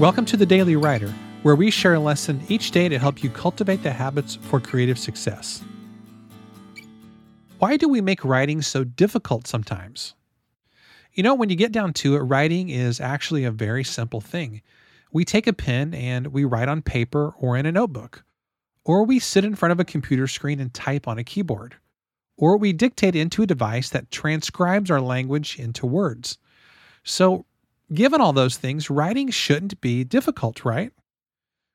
Welcome to the Daily Writer, where we share a lesson each day to help you cultivate the habits for creative success. Why do we make writing so difficult sometimes? You know, when you get down to it, writing is actually a very simple thing. We take a pen and we write on paper or in a notebook, or we sit in front of a computer screen and type on a keyboard, or we dictate into a device that transcribes our language into words. So, Given all those things, writing shouldn't be difficult, right?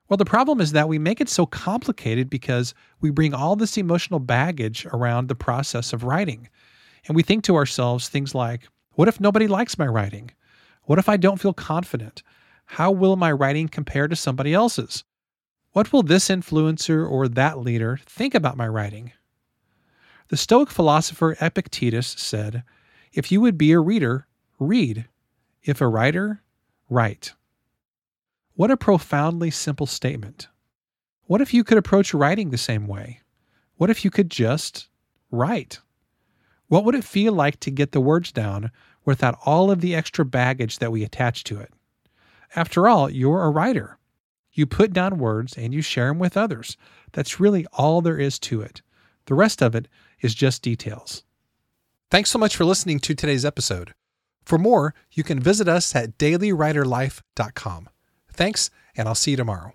Well, the problem is that we make it so complicated because we bring all this emotional baggage around the process of writing. And we think to ourselves things like, what if nobody likes my writing? What if I don't feel confident? How will my writing compare to somebody else's? What will this influencer or that leader think about my writing? The Stoic philosopher Epictetus said, If you would be a reader, read. If a writer, write. What a profoundly simple statement. What if you could approach writing the same way? What if you could just write? What would it feel like to get the words down without all of the extra baggage that we attach to it? After all, you're a writer. You put down words and you share them with others. That's really all there is to it. The rest of it is just details. Thanks so much for listening to today's episode. For more, you can visit us at dailywriterlife.com. Thanks, and I'll see you tomorrow.